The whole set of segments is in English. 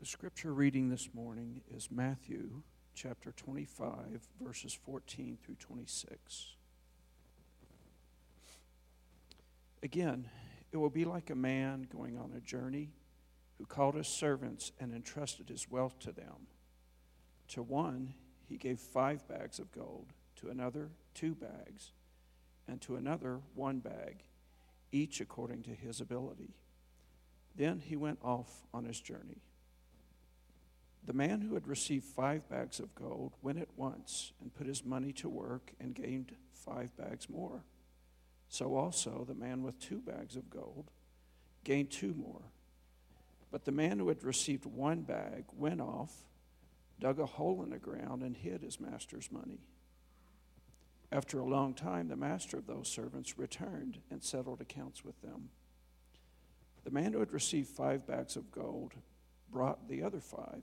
The scripture reading this morning is Matthew chapter 25, verses 14 through 26. Again, it will be like a man going on a journey who called his servants and entrusted his wealth to them. To one, he gave five bags of gold, to another, two bags, and to another, one bag, each according to his ability. Then he went off on his journey. The man who had received five bags of gold went at once and put his money to work and gained five bags more. So also the man with two bags of gold gained two more. But the man who had received one bag went off, dug a hole in the ground, and hid his master's money. After a long time, the master of those servants returned and settled accounts with them. The man who had received five bags of gold brought the other five.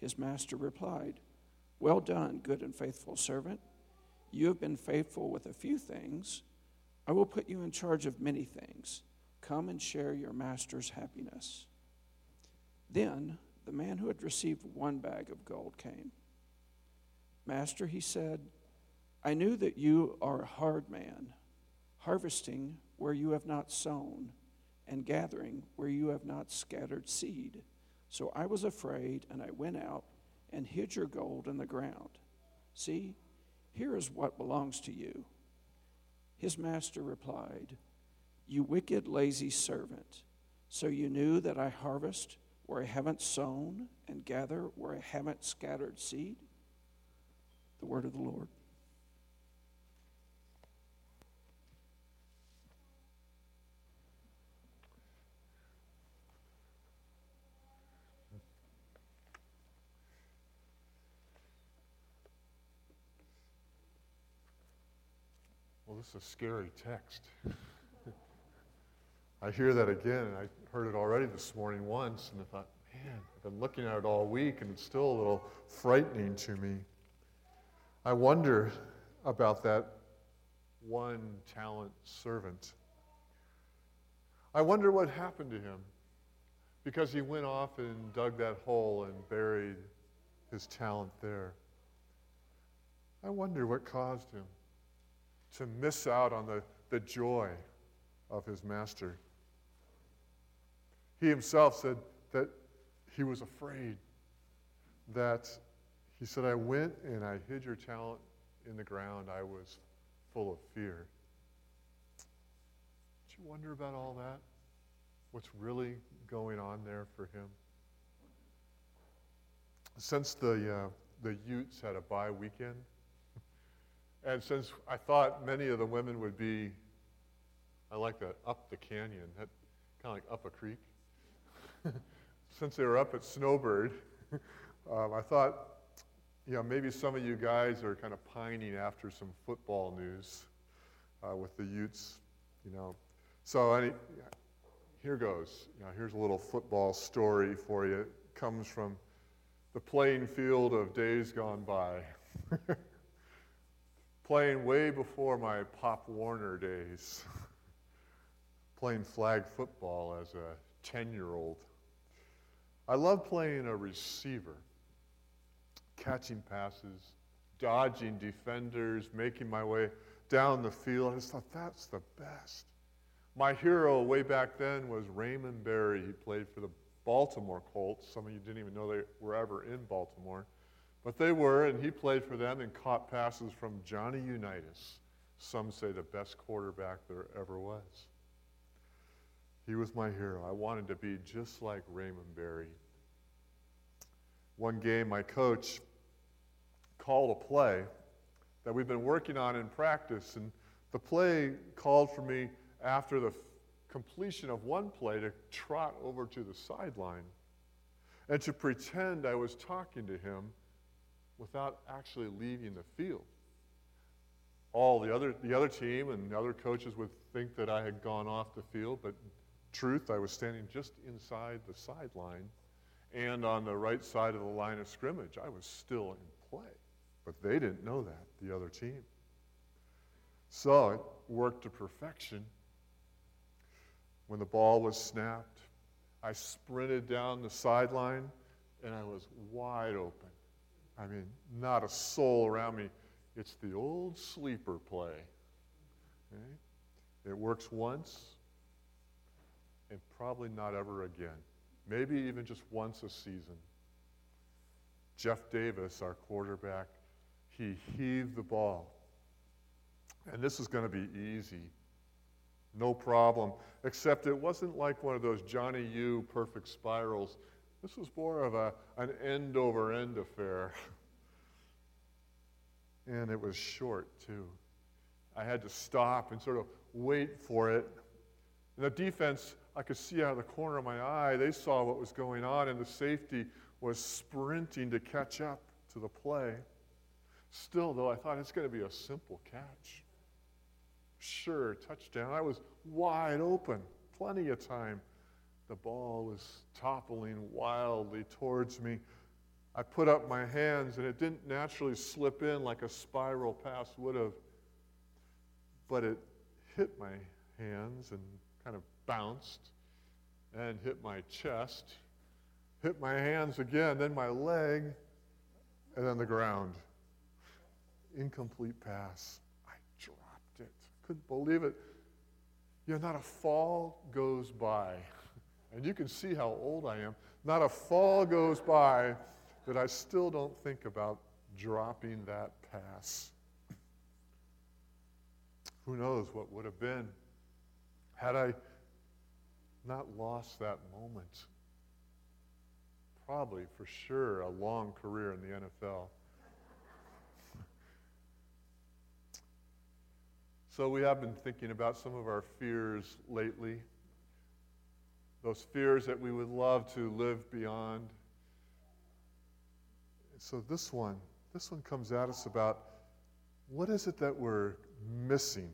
His master replied, Well done, good and faithful servant. You have been faithful with a few things. I will put you in charge of many things. Come and share your master's happiness. Then the man who had received one bag of gold came. Master, he said, I knew that you are a hard man, harvesting where you have not sown, and gathering where you have not scattered seed. So I was afraid, and I went out and hid your gold in the ground. See, here is what belongs to you. His master replied, You wicked, lazy servant. So you knew that I harvest where I haven't sown and gather where I haven't scattered seed? The word of the Lord. This is a scary text. I hear that again, and I heard it already this morning once, and I thought, man, I've been looking at it all week, and it's still a little frightening to me. I wonder about that one talent servant. I wonder what happened to him because he went off and dug that hole and buried his talent there. I wonder what caused him to miss out on the, the joy of his master. He himself said that he was afraid, that he said, I went and I hid your talent in the ground. I was full of fear. Did you wonder about all that? What's really going on there for him? Since the, uh, the Utes had a bye weekend, and since I thought many of the women would be, I like that, up the canyon, that kind of like up a creek. since they were up at Snowbird, um, I thought, you know, maybe some of you guys are kind of pining after some football news uh, with the Utes, you know. So any, here goes. You know, here's a little football story for you. It comes from the playing field of days gone by. playing way before my Pop Warner days, playing flag football as a 10 year old. I love playing a receiver, catching passes, dodging defenders, making my way down the field. I just thought that's the best. My hero way back then was Raymond Berry. He played for the Baltimore Colts. Some of you didn't even know they were ever in Baltimore. But they were, and he played for them and caught passes from Johnny Unitas, some say the best quarterback there ever was. He was my hero. I wanted to be just like Raymond Berry. One game, my coach called a play that we've been working on in practice, and the play called for me after the completion of one play to trot over to the sideline. and to pretend I was talking to him without actually leaving the field. All the other, the other team and the other coaches would think that I had gone off the field, but truth, I was standing just inside the sideline and on the right side of the line of scrimmage. I was still in play, but they didn't know that, the other team. So it worked to perfection. When the ball was snapped, I sprinted down the sideline and I was wide open. I mean, not a soul around me. It's the old sleeper play. Okay? It works once and probably not ever again. Maybe even just once a season. Jeff Davis, our quarterback, he heaved the ball. And this is going to be easy. No problem. Except it wasn't like one of those Johnny U perfect spirals. This was more of a, an end over end affair. and it was short, too. I had to stop and sort of wait for it. And the defense, I could see out of the corner of my eye, they saw what was going on, and the safety was sprinting to catch up to the play. Still, though, I thought it's going to be a simple catch. Sure, touchdown. I was wide open, plenty of time. The ball was toppling wildly towards me. I put up my hands, and it didn't naturally slip in like a spiral pass would have, but it hit my hands and kind of bounced and hit my chest, hit my hands again, then my leg, and then the ground. Incomplete pass. I dropped it. Couldn't believe it. You know, not a fall goes by, and you can see how old I am. Not a fall goes by that I still don't think about dropping that pass. Who knows what would have been had I not lost that moment? Probably, for sure, a long career in the NFL. so, we have been thinking about some of our fears lately. Those fears that we would love to live beyond. So, this one, this one comes at us about what is it that we're missing,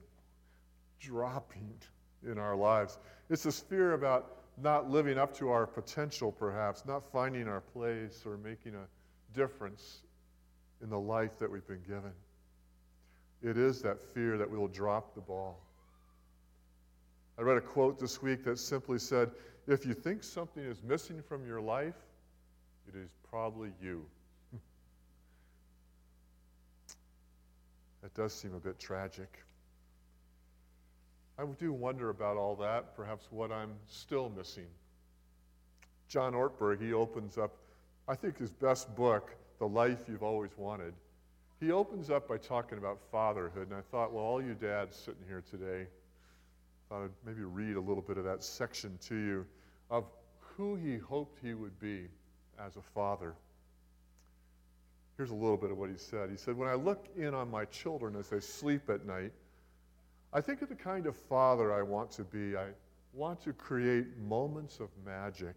dropping in our lives. It's this fear about not living up to our potential, perhaps, not finding our place or making a difference in the life that we've been given. It is that fear that we will drop the ball. I read a quote this week that simply said, If you think something is missing from your life, it is probably you. that does seem a bit tragic. I do wonder about all that, perhaps what I'm still missing. John Ortberg, he opens up, I think his best book, The Life You've Always Wanted. He opens up by talking about fatherhood, and I thought, well, all you dads sitting here today, I thought I'd maybe read a little bit of that section to you of who he hoped he would be as a father. Here's a little bit of what he said. He said, When I look in on my children as they sleep at night, I think of the kind of father I want to be. I want to create moments of magic.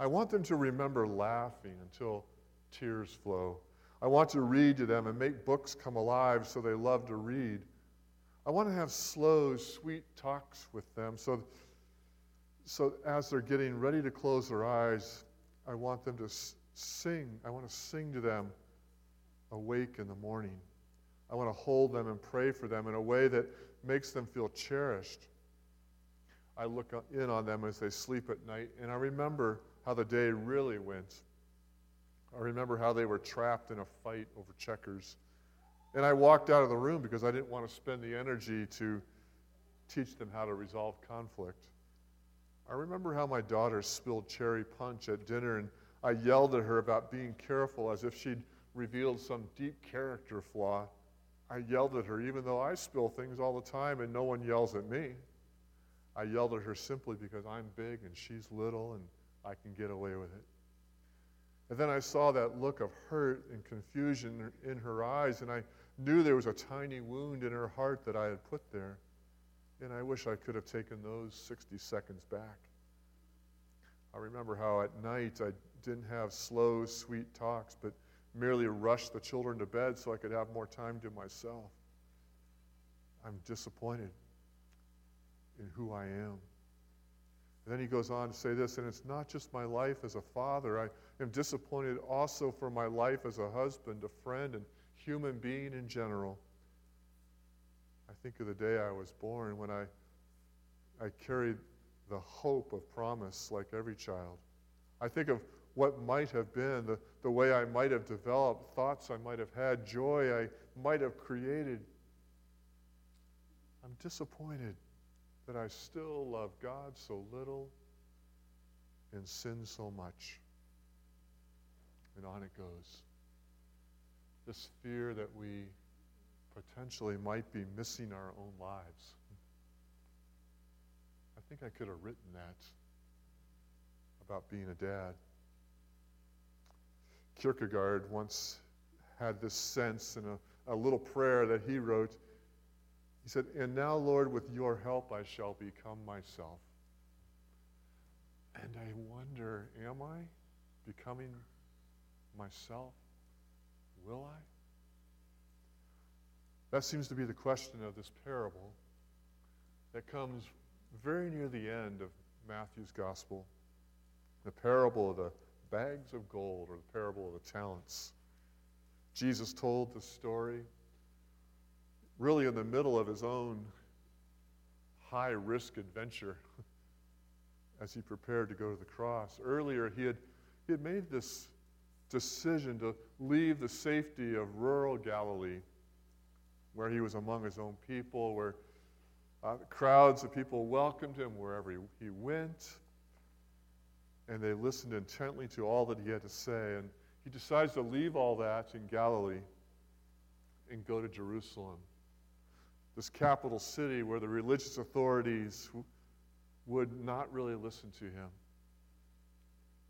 I want them to remember laughing until tears flow. I want to read to them and make books come alive so they love to read. I want to have slow, sweet talks with them so, so as they're getting ready to close their eyes, I want them to sing. I want to sing to them awake in the morning. I want to hold them and pray for them in a way that makes them feel cherished. I look in on them as they sleep at night, and I remember how the day really went. I remember how they were trapped in a fight over checkers. And I walked out of the room because I didn't want to spend the energy to teach them how to resolve conflict. I remember how my daughter spilled cherry punch at dinner, and I yelled at her about being careful as if she'd revealed some deep character flaw. I yelled at her, even though I spill things all the time and no one yells at me. I yelled at her simply because I'm big and she's little and I can get away with it. And then I saw that look of hurt and confusion in her eyes, and I knew there was a tiny wound in her heart that I had put there. And I wish I could have taken those 60 seconds back. I remember how at night I didn't have slow, sweet talks, but merely rushed the children to bed so I could have more time to myself. I'm disappointed in who I am. And then he goes on to say this, and it's not just my life as a father. I am disappointed also for my life as a husband, a friend, and human being in general. I think of the day I was born when I, I carried the hope of promise like every child. I think of what might have been, the, the way I might have developed, thoughts I might have had, joy I might have created. I'm disappointed that I still love God so little and sin so much. And on it goes. This fear that we potentially might be missing our own lives. I think I could have written that about being a dad. Kierkegaard once had this sense in a, a little prayer that he wrote. He said, And now, Lord, with your help, I shall become myself. And I wonder, am I becoming myself? Will I? That seems to be the question of this parable that comes very near the end of Matthew's gospel. The parable of the bags of gold or the parable of the talents. Jesus told the story really in the middle of his own high risk adventure as he prepared to go to the cross. Earlier, he had, he had made this decision to leave the safety of rural Galilee, where he was among his own people, where uh, crowds of people welcomed him wherever he, he went, and they listened intently to all that he had to say. And he decides to leave all that in Galilee and go to Jerusalem, this capital city where the religious authorities would not really listen to him,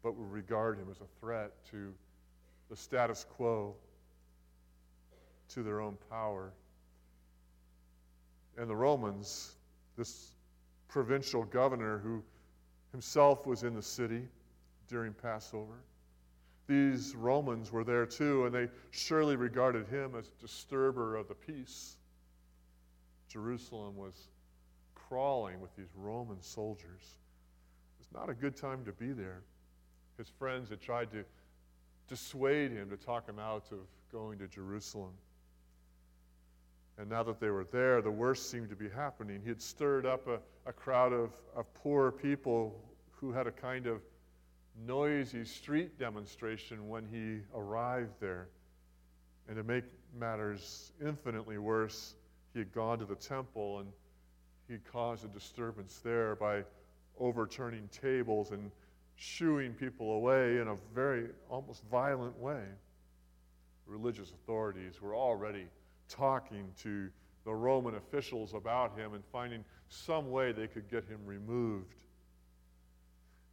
but would regard him as a threat to the status quo, to their own power. And the Romans, this provincial governor who himself was in the city during Passover, these Romans were there too, and they surely regarded him as a disturber of the peace. Jerusalem was crawling with these Roman soldiers. It's not a good time to be there. His friends had tried to dissuade him, to talk him out of going to Jerusalem. And now that they were there, the worst seemed to be happening. He had stirred up a, a crowd of, of poor people who had a kind of noisy street demonstration when he arrived there. And to make matters infinitely worse, he had gone to the temple and he caused a disturbance there by overturning tables and shooing people away in a very almost violent way. Religious authorities were already talking to the Roman officials about him and finding some way they could get him removed.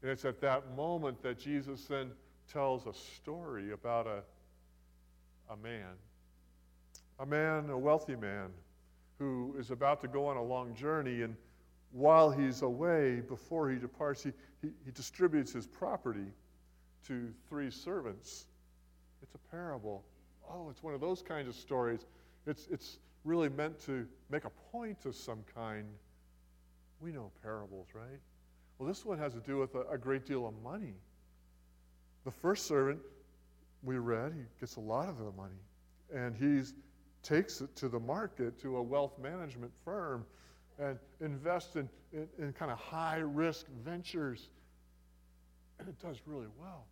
And it's at that moment that Jesus then tells a story about a, a man, a man, a wealthy man, who is about to go on a long journey. And while he's away, before he departs, he, he, he distributes his property to three servants. It's a parable. Oh, it's one of those kinds of stories. It's, it's really meant to make a point of some kind. We know parables, right? Well, this one has to do with a, a great deal of money. The first servant we read, he gets a lot of the money. And he takes it to the market, to a wealth management firm, and invests in, in, in kind of high risk ventures. And it does really well.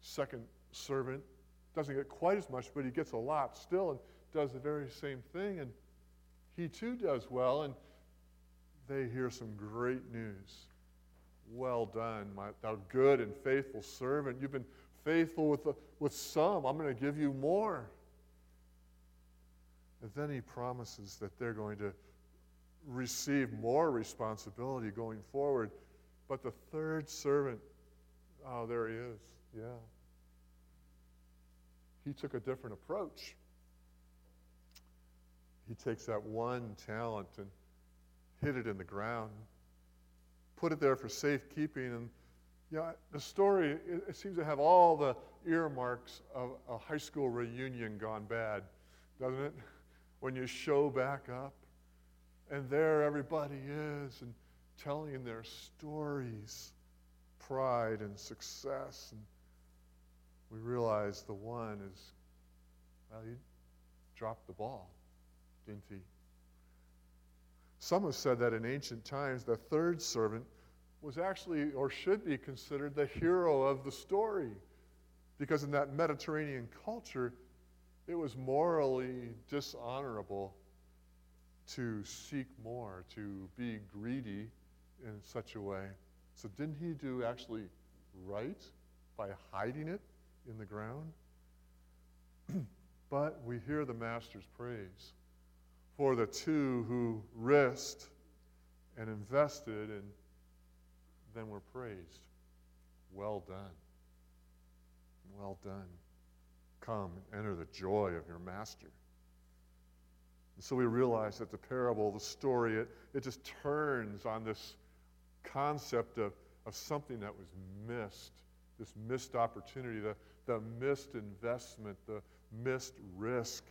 Second servant doesn't get quite as much, but he gets a lot still and does the very same thing. And he too does well. And they hear some great news. Well done, my thou good and faithful servant. You've been faithful with, the, with some. I'm going to give you more. And then he promises that they're going to receive more responsibility going forward. But the third servant, oh, there he is. Yeah. He took a different approach. He takes that one talent and hid it in the ground, put it there for safekeeping, and Yeah, the story, it, it seems to have all the earmarks of a high school reunion gone bad, doesn't it? When you show back up, and there everybody is, and telling their stories, pride and success. And we realize the one is, well, he dropped the ball, Some have said that in ancient times, the third servant was actually or should be considered the hero of the story. Because in that Mediterranean culture, it was morally dishonorable to seek more, to be greedy in such a way. So, didn't he do actually right by hiding it in the ground? but we hear the Master's praise for the two who risked and invested and then were praised. Well done. Well done. Come enter the joy of your master. And so we realize that the parable, the story, it, it just turns on this concept of, of something that was missed, this missed opportunity, the, the missed investment, the missed risk.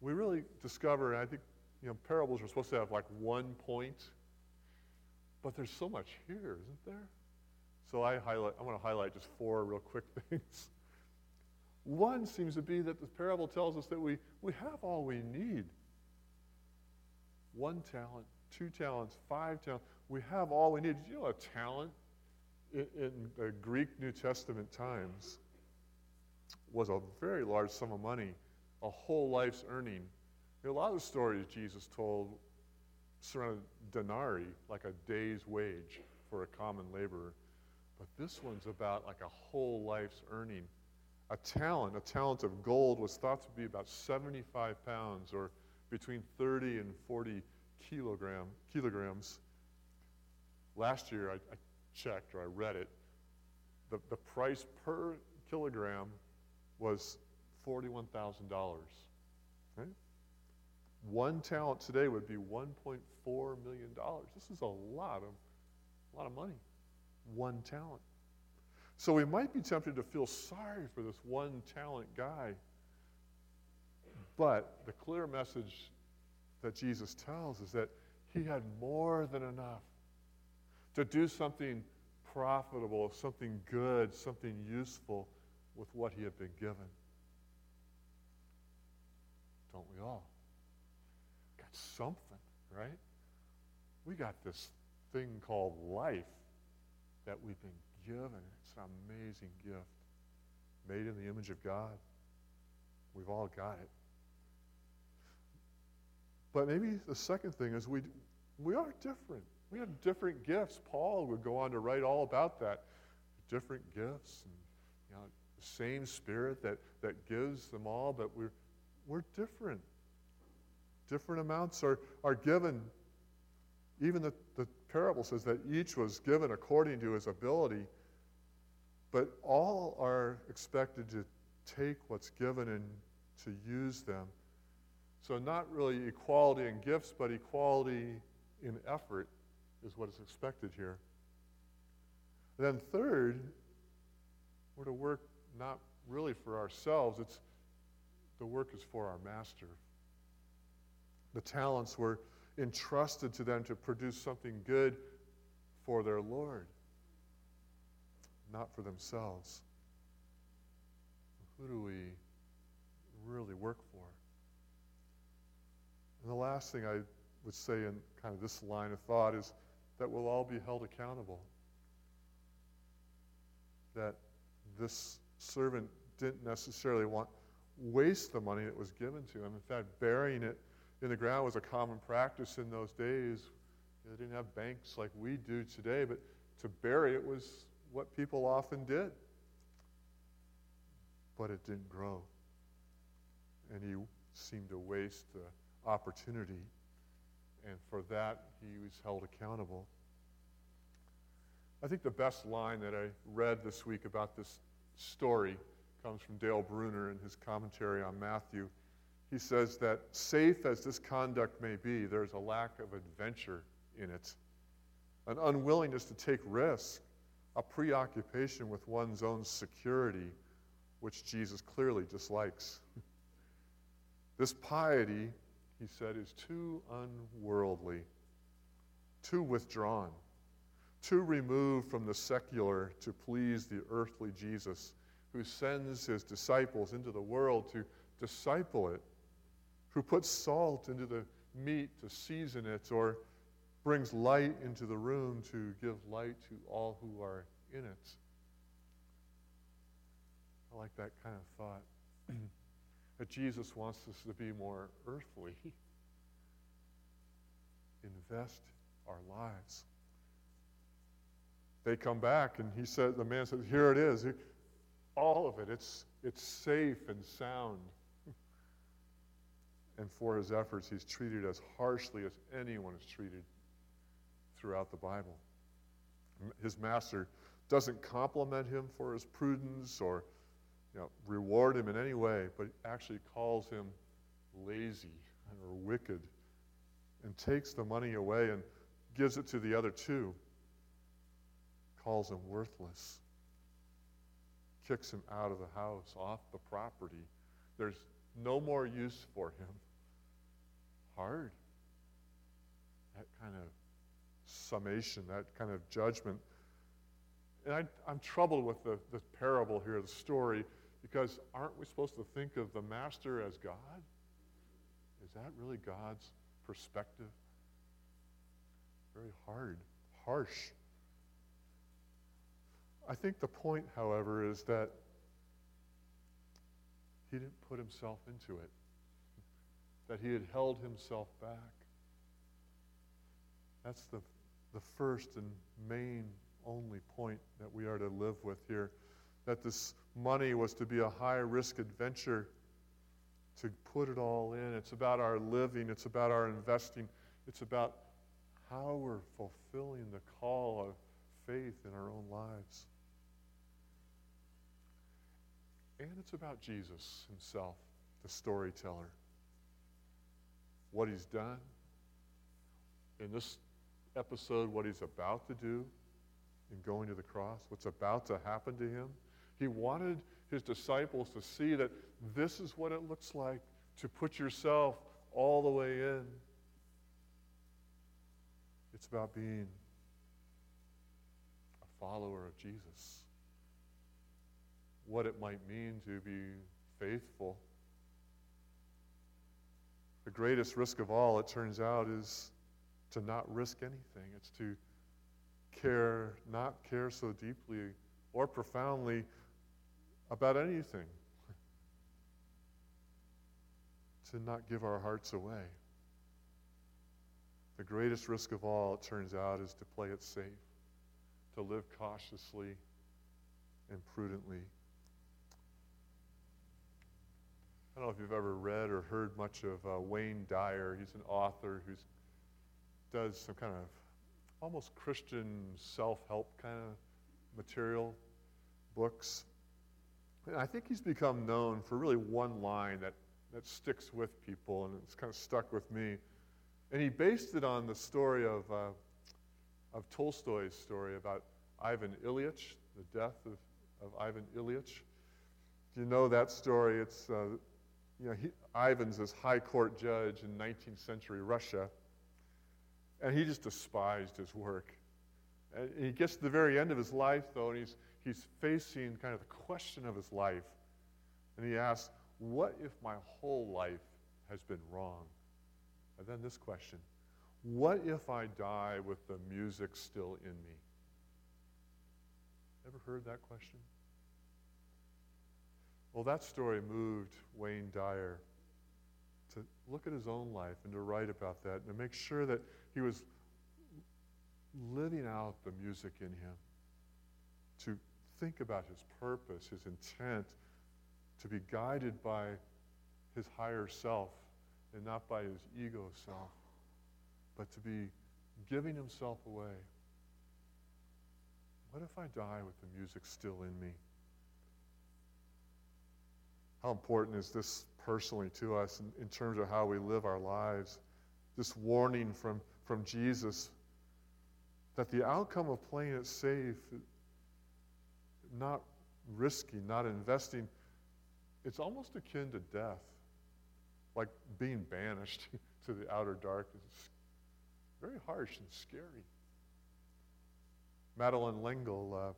We really discover, and I think you know, parables are supposed to have like one point but there's so much here, isn't there? So I highlight, I want to highlight just four real quick things. One seems to be that the parable tells us that we, we have all we need. One talent, two talents, five talents. We have all we need. Did you know a talent in, in the Greek New Testament times was a very large sum of money, a whole life's earning. a lot of the stories Jesus told surrounded denarii, like a day's wage for a common laborer. But this one's about like a whole life's earning. A talent, a talent of gold, was thought to be about 75 pounds or between 30 and 40 kilogram, kilograms. Last year, I, I checked or I read it. The, the price per kilogram was $41,000. Right? One talent today would be $1.4 million. This is a lot of, a lot of money. One talent. So we might be tempted to feel sorry for this one talent guy. But the clear message that Jesus tells is that he had more than enough to do something profitable, something good, something useful with what he had been given. Don't we all? Got something, right? We got this thing called life that we've been given. It's an amazing gift. Made in the image of God. We've all got it. But maybe the second thing is we, we are different. We have different gifts. Paul would go on to write all about that. Different gifts and you know, the same spirit that, that gives them all, but we're, we're different. Different amounts are, are given. Even the, the parable says that each was given according to his ability, but all are expected to take what's given and to use them. So, not really equality in gifts, but equality in effort is what is expected here. then, third, we're to work not really for ourselves, it's the work is for our master, the talents were entrusted to them to produce something good for their Lord, not for themselves. Who do we really work for? And the last thing I would say in kind of this line of thought is that we'll all be held accountable. That this servant didn't necessarily want waste the money that was given to him. In fact, burying it in the ground was a common practice in those days. They didn't have banks like we do today, but to bury it was what people often did. But it didn't grow. And he seemed to waste the opportunity. And for that, he was held accountable. I think the best line that I read this week about this story comes from Dale Bruner in his commentary on Matthew he says that safe as this conduct may be, there's a lack of adventure in it. an unwillingness to take risk, a preoccupation with one's own security, which Jesus clearly dislikes. this piety, he said, is too unworldly, too withdrawn, too removed from the secular to please the earthly Jesus who sends his disciples into the world to disciple it, who puts salt into the meat to season it, or brings light into the room to give light to all who are in it. I like that kind of thought. that Jesus wants us to be more earthly. Invest our lives. They come back, and he said, the man says, Here it is all of it. It's, it's safe and sound. and for his efforts, he's treated as harshly as anyone is treated throughout the Bible. His master doesn't compliment him for his prudence or you know, reward him in any way, but actually calls him lazy or wicked and takes the money away and gives it to the other two, calls him worthless kicks him out of the house, off the property. There's no more use for him. Hard. That kind of summation, that kind of judgment. And I, am troubled with the, the parable here, the story, because aren't we supposed to think of the master as God? Is that really God's perspective? Very hard, harsh. I think the point, however, is that he didn't put himself into it, that he had held himself back. That's the, the first and main only point that we are to live with here. That this money was to be a high risk adventure to put it all in. It's about our living, it's about our investing, it's about how we're fulfilling the call of faith in our own lives. And it's about Jesus himself, the storyteller. What he's done. In this episode, what he's about to do in going to the cross, what's about to happen to him. He wanted his disciples to see that this is what it looks like to put yourself all the way in. It's about being a follower of Jesus what it might mean to be faithful. The greatest risk of all, it turns out, is to not risk anything. It's to care, not care so deeply or profoundly about anything. to not give our hearts away. The greatest risk of all, it turns out, is to play it safe, to live cautiously and prudently. I don't know if you've ever read or heard much of uh, Wayne Dyer. He's an author who does some kind of almost Christian self help kind of material, books. And I think he's become known for really one line that, that sticks with people, and it's kind of stuck with me. And he based it on the story of, uh, of Tolstoy's story about Ivan Ilyich, the death of, of Ivan Ilyich. Do you know that story? It's uh, you know, he, Ivan's this high court judge in 19th century Russia, and he just despised his work. And he gets to the very end of his life, though, and he's, he's facing kind of the question of his life. And he asks, What if my whole life has been wrong? And then this question What if I die with the music still in me? Ever heard that question? Well, that story moved Wayne Dyer to look at his own life and to write about that and to make sure that he was living out the music in him, to think about his purpose, his intent, to be guided by his higher self and not by his ego self, but to be giving himself away. What if I die with the music still in me? How important is this personally to us in, in terms of how we live our lives? This warning from, from Jesus that the outcome of playing it safe, not risky, not investing, it's almost akin to death, like being banished to the outer darkness. Very harsh and scary. Madeleine L'Engle, uh,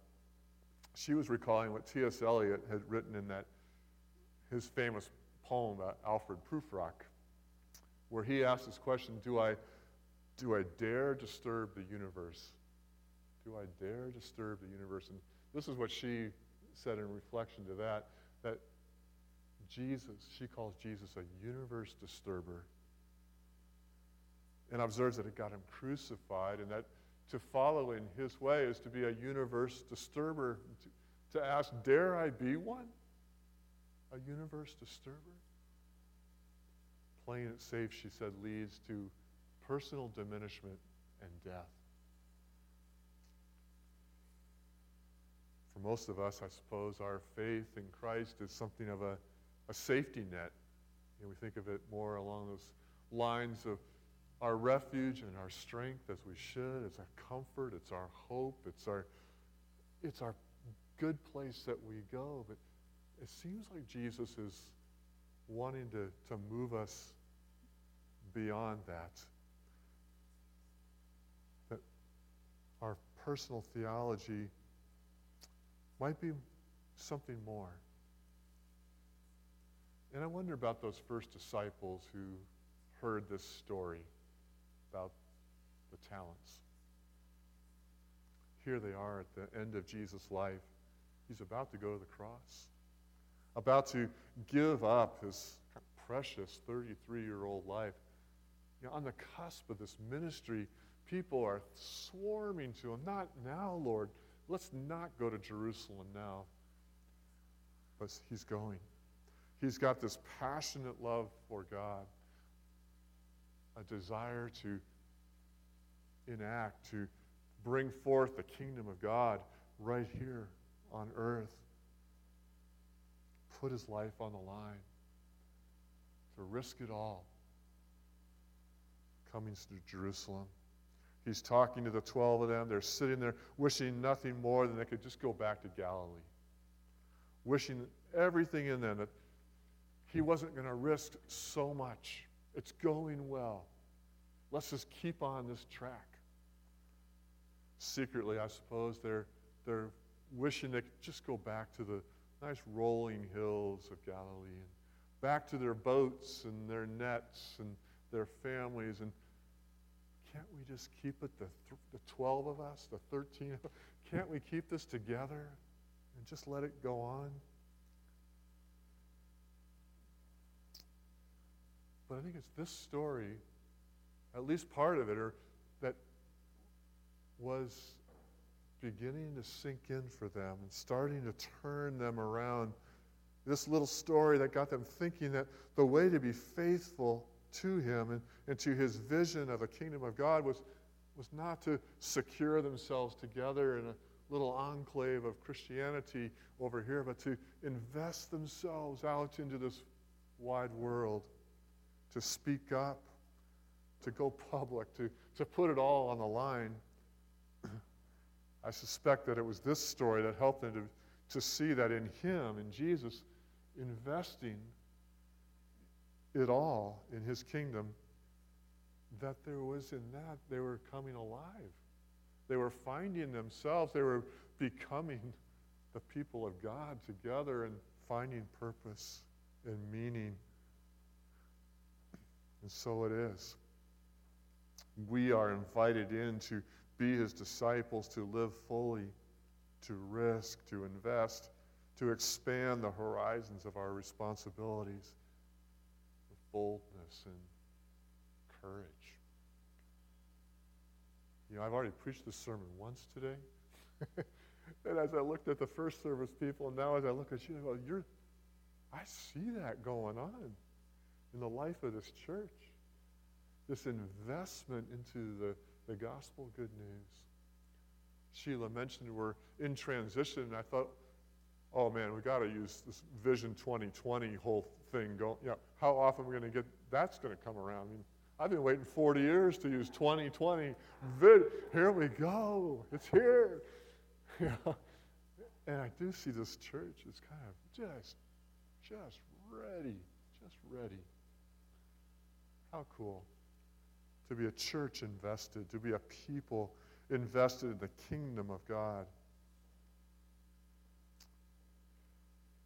she was recalling what T.S. Eliot had written in that his famous poem about Alfred Prufrock, where he asks this question Do I, do I dare disturb the universe? Do I dare disturb the universe? And this is what she said in reflection to that that Jesus, she calls Jesus a universe disturber. And observes that it got him crucified, and that to follow in his way is to be a universe disturber, to, to ask, Dare I be one? A universe disturber? Playing it safe, she said, leads to personal diminishment and death. For most of us, I suppose, our faith in Christ is something of a, a safety net. We think of it more along those lines of our refuge and our strength as we should. It's our comfort, it's our hope, it's our, it's our good place that we go. But it seems like Jesus is wanting to, to move us beyond that. That our personal theology might be something more. And I wonder about those first disciples who heard this story about the talents. Here they are at the end of Jesus' life. He's about to go to the cross, about to give up his precious 33 year old life. You know, on the cusp of this ministry, people are swarming to him. Not now, Lord. Let's not go to Jerusalem now. But he's going. He's got this passionate love for God, a desire to enact, to bring forth the kingdom of God right here on earth. Put his life on the line, to risk it all. Coming to Jerusalem. He's talking to the 12 of them. They're sitting there wishing nothing more than they could just go back to Galilee. Wishing everything in them that he wasn't going to risk so much. It's going well. Let's just keep on this track. Secretly, I suppose, they're, they're wishing they could just go back to the nice rolling hills of Galilee and back to their boats and their nets and their families and can't we just keep it, the, th- the 12 of us, the 13 of us? Can't we keep this together and just let it go on? But I think it's this story, at least part of it, or that was beginning to sink in for them and starting to turn them around. This little story that got them thinking that the way to be faithful to him and, and to his vision of a kingdom of God was, was not to secure themselves together in a little enclave of Christianity over here, but to invest themselves out into this wide world, to speak up, to go public, to, to put it all on the line. I suspect that it was this story that helped them to, to see that in Him, in Jesus, investing it all in his kingdom, that there was in that they were coming alive. They were finding themselves, they were becoming the people of God together and finding purpose and meaning. And so it is. We are invited in to be his disciples, to live fully, to risk, to invest, to expand the horizons of our responsibilities with boldness and courage. You know, I've already preached this sermon once today. and as I looked at the first service people, and now as I look at you, I go, You're, I see that going on in the life of this church. This investment into the, the gospel good news. Sheila mentioned we're in transition, and I thought, oh man, we got to use this Vision 2020 whole thing going. You know, how often are we going to get that's going to come around? I mean, I've been waiting 40 years to use 2020. Vid- here we go. It's here. And I do see this church is kind of just, just ready, just ready. How cool to be a church invested, to be a people invested in the kingdom of God.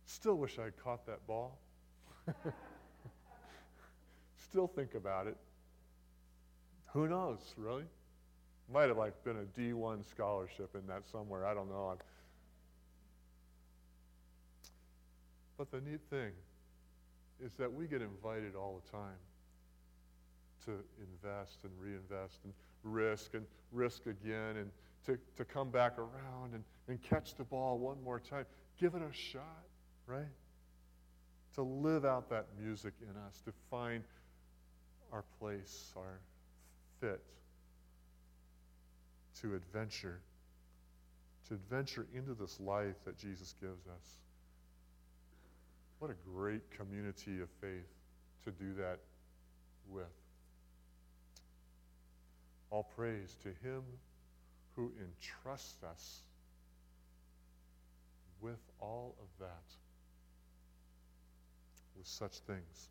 Still wish I'd caught that ball. Still think about it. Who knows, really? Might have like been a D1 scholarship in that somewhere. I don't know. But the neat thing is that we get invited all the time to invest and reinvest and risk and risk again and to, to come back around and, and catch the ball one more time. Give it a shot, right? To live out that music in us, to find our place, our fit, to adventure, to adventure into this life that Jesus gives us. What a great community of faith to do that with. All praise to Him who entrusts us with all of that, with such things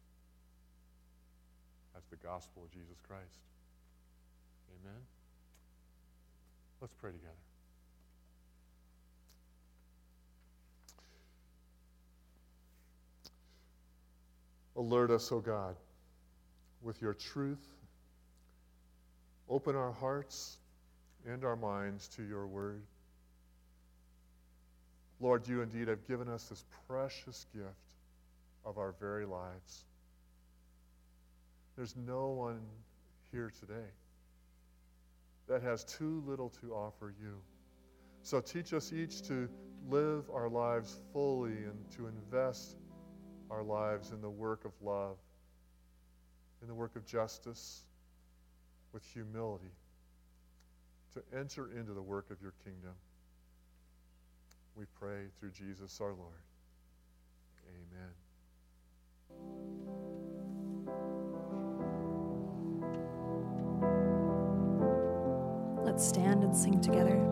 as the gospel of Jesus Christ. Amen. Let's pray together. Alert us, O God, with your truth. Open our hearts and our minds to your word. Lord, you indeed have given us this precious gift of our very lives. There's no one here today that has too little to offer you. So teach us each to live our lives fully and to invest our lives in the work of love, in the work of justice, with humility, to enter into the work of your kingdom. We pray through Jesus our Lord. Amen. Let's stand and sing together.